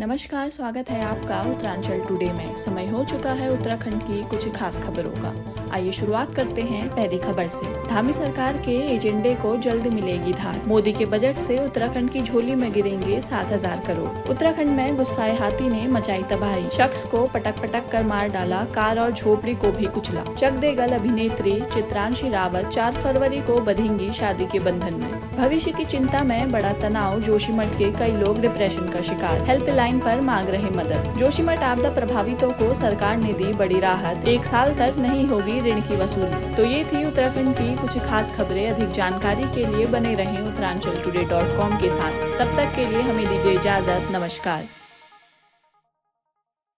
नमस्कार, स्वागत है आपका उत्तरांचल टुडे में। समय हो चुका है उत्तराखंड की कुछ खास खबरों का। आइए शुरुआत करते हैं पहली खबर से। धामी सरकार के एजेंडे को जल्द मिलेगी धार। मोदी के बजट से उत्तराखंड की झोली में गिरेंगे सात हज़ार करोड़। उत्तराखंड में गुस्साए हाथी ने मचाई तबाही। शख्स को पटक पटक कर मार डाला कार और झोपड़ी को भी कुचला। चक देगल अभिनेत्री चित्रांशी रावत चार फरवरी को बधेंगी शादी के बंधन में। भविष्य की चिंता में बड़ा तनाव, जोशीमठ के कई लोग डिप्रेशन का शिकार। हेल्पलाइन लाइन पर मांग रहे मदद। जोशीमठ आपदा प्रभावितों को सरकार ने दी बड़ी राहत। एक साल तक नहीं होगी ऋण की वसूली। तो ये थी उत्तराखंड की कुछ खास खबरें। अधिक जानकारी के लिए बने रहे उत्तरांचल टुडे डॉट कॉम के साथ। तब तक के लिए हमें दीजिए इजाज़त। नमस्कार।